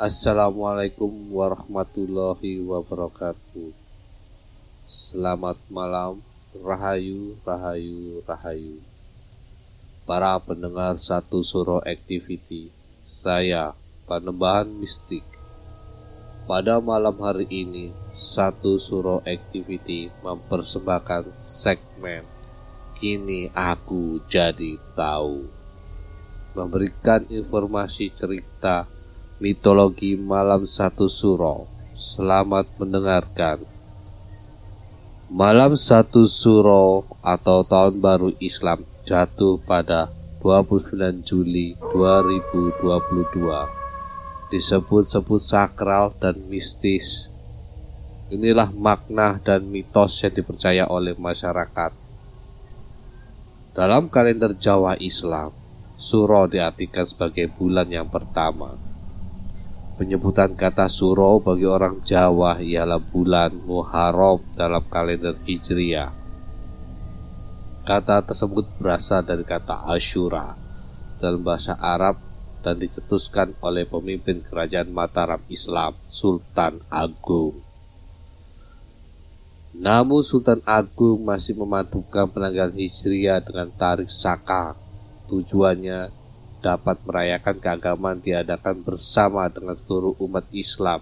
Assalamualaikum warahmatullahi wabarakatuh. Selamat malam, rahayu, rahayu, rahayu. Para pendengar satu suro activity, saya Panembahan Mistik. Pada malam hari ini, satu suro activity mempersembahkan segmen Kini Aku Jadi Tahu. Memberikan informasi cerita mitologi malam satu suro. Selamat mendengarkan. Malam satu suro atau tahun baru Islam jatuh pada 29 Juli 2022. Disebut-sebut sakral dan mistis. Inilah makna dan mitos yang dipercaya oleh masyarakat. Dalam kalender Jawa Islam, Suro diartikan sebagai bulan yang pertama Penyebutan kata suro bagi orang Jawa ialah bulan Muharram dalam kalender Hijriah. Kata tersebut berasal dari kata Ashura dalam bahasa Arab dan dicetuskan oleh pemimpin kerajaan Mataram Islam, Sultan Agung. Namun Sultan Agung masih memadukan penanggalan Hijriah dengan tarikh Saka. Tujuannya dapat merayakan keagamaan diadakan bersama dengan seluruh umat Islam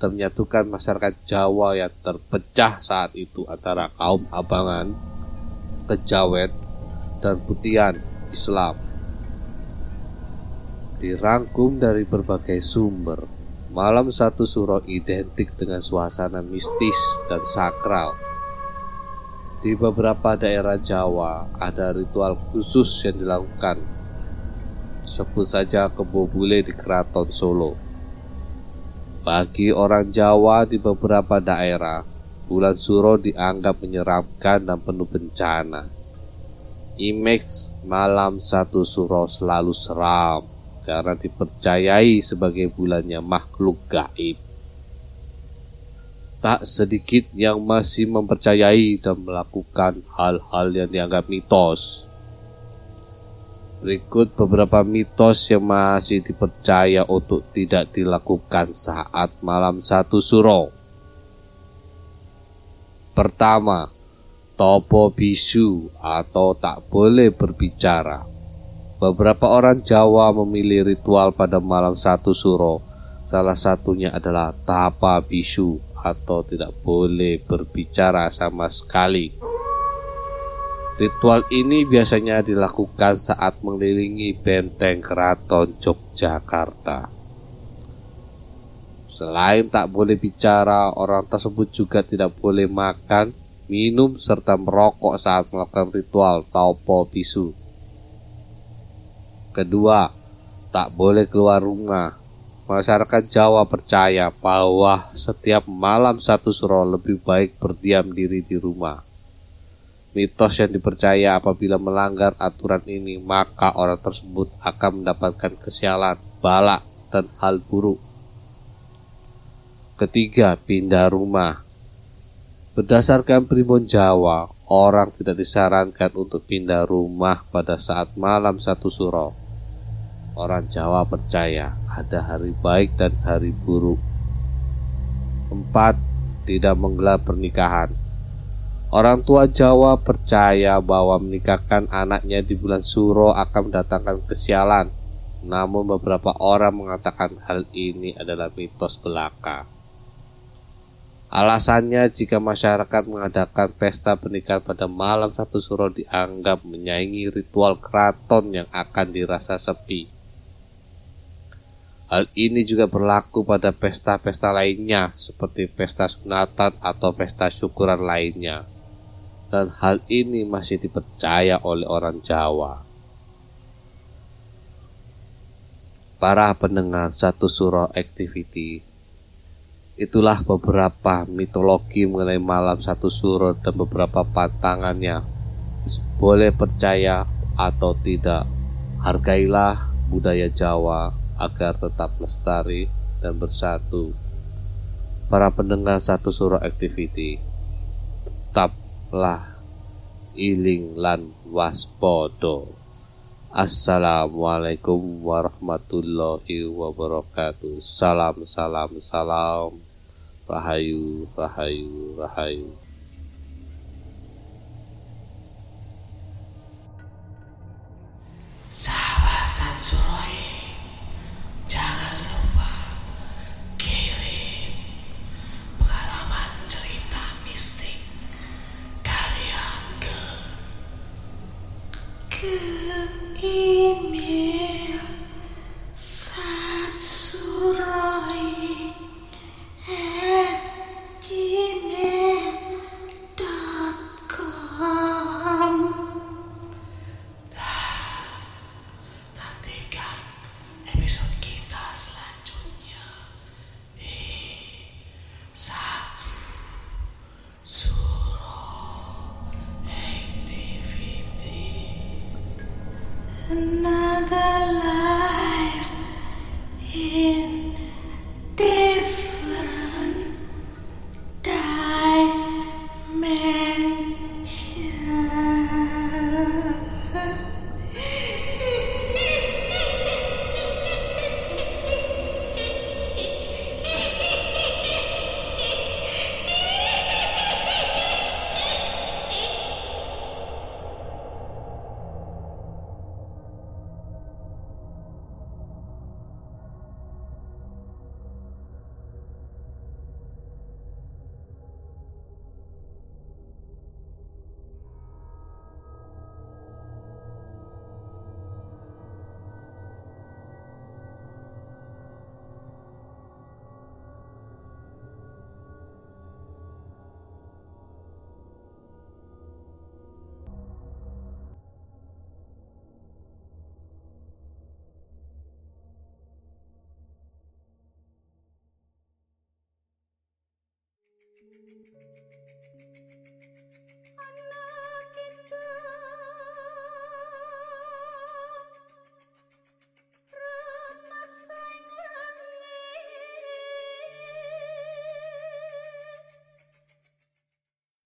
dan menyatukan masyarakat Jawa yang terpecah saat itu antara kaum Abangan, Kejawet, dan Putian Islam. Dirangkum dari berbagai sumber, malam satu suro identik dengan suasana mistis dan sakral. Di beberapa daerah Jawa ada ritual khusus yang dilakukan sebut saja kebo bule di Keraton Solo. Bagi orang Jawa di beberapa daerah, bulan Suro dianggap menyeramkan dan penuh bencana. Image malam satu Suro selalu seram karena dipercayai sebagai bulannya makhluk gaib. Tak sedikit yang masih mempercayai dan melakukan hal-hal yang dianggap mitos. Berikut beberapa mitos yang masih dipercaya untuk tidak dilakukan saat malam satu suro. Pertama, topo bisu atau tak boleh berbicara. Beberapa orang Jawa memilih ritual pada malam satu suro. Salah satunya adalah tapa bisu atau tidak boleh berbicara sama sekali. Ritual ini biasanya dilakukan saat mengelilingi benteng keraton Yogyakarta. Selain tak boleh bicara, orang tersebut juga tidak boleh makan, minum, serta merokok saat melakukan ritual taupo bisu. Kedua, tak boleh keluar rumah. Masyarakat Jawa percaya bahwa setiap malam satu suro lebih baik berdiam diri di rumah. Mitos yang dipercaya apabila melanggar aturan ini, maka orang tersebut akan mendapatkan kesialan, balak, dan hal buruk. Ketiga, pindah rumah. Berdasarkan primbon Jawa, orang tidak disarankan untuk pindah rumah pada saat malam satu suro. Orang Jawa percaya ada hari baik dan hari buruk. Empat, tidak menggelar pernikahan. Orang tua Jawa percaya bahwa menikahkan anaknya di bulan Suro akan mendatangkan kesialan. Namun beberapa orang mengatakan hal ini adalah mitos belaka. Alasannya jika masyarakat mengadakan pesta pernikahan pada malam satu suro dianggap menyaingi ritual keraton yang akan dirasa sepi. Hal ini juga berlaku pada pesta-pesta lainnya seperti pesta sunatan atau pesta syukuran lainnya. Dan hal ini masih dipercaya oleh orang Jawa. Para pendengar satu suro activity Itulah beberapa mitologi mengenai malam satu suro dan beberapa pantangannya. Boleh percaya atau tidak, hargailah budaya Jawa agar tetap lestari dan bersatu. Para pendengar satu suro activity, tetaplah iling lan waspodo. Assalamualaikum warahmatullahi wabarakatuh. Salam, salam, salam. Rahayu, Rahayu, Rahayu. 秘密 in.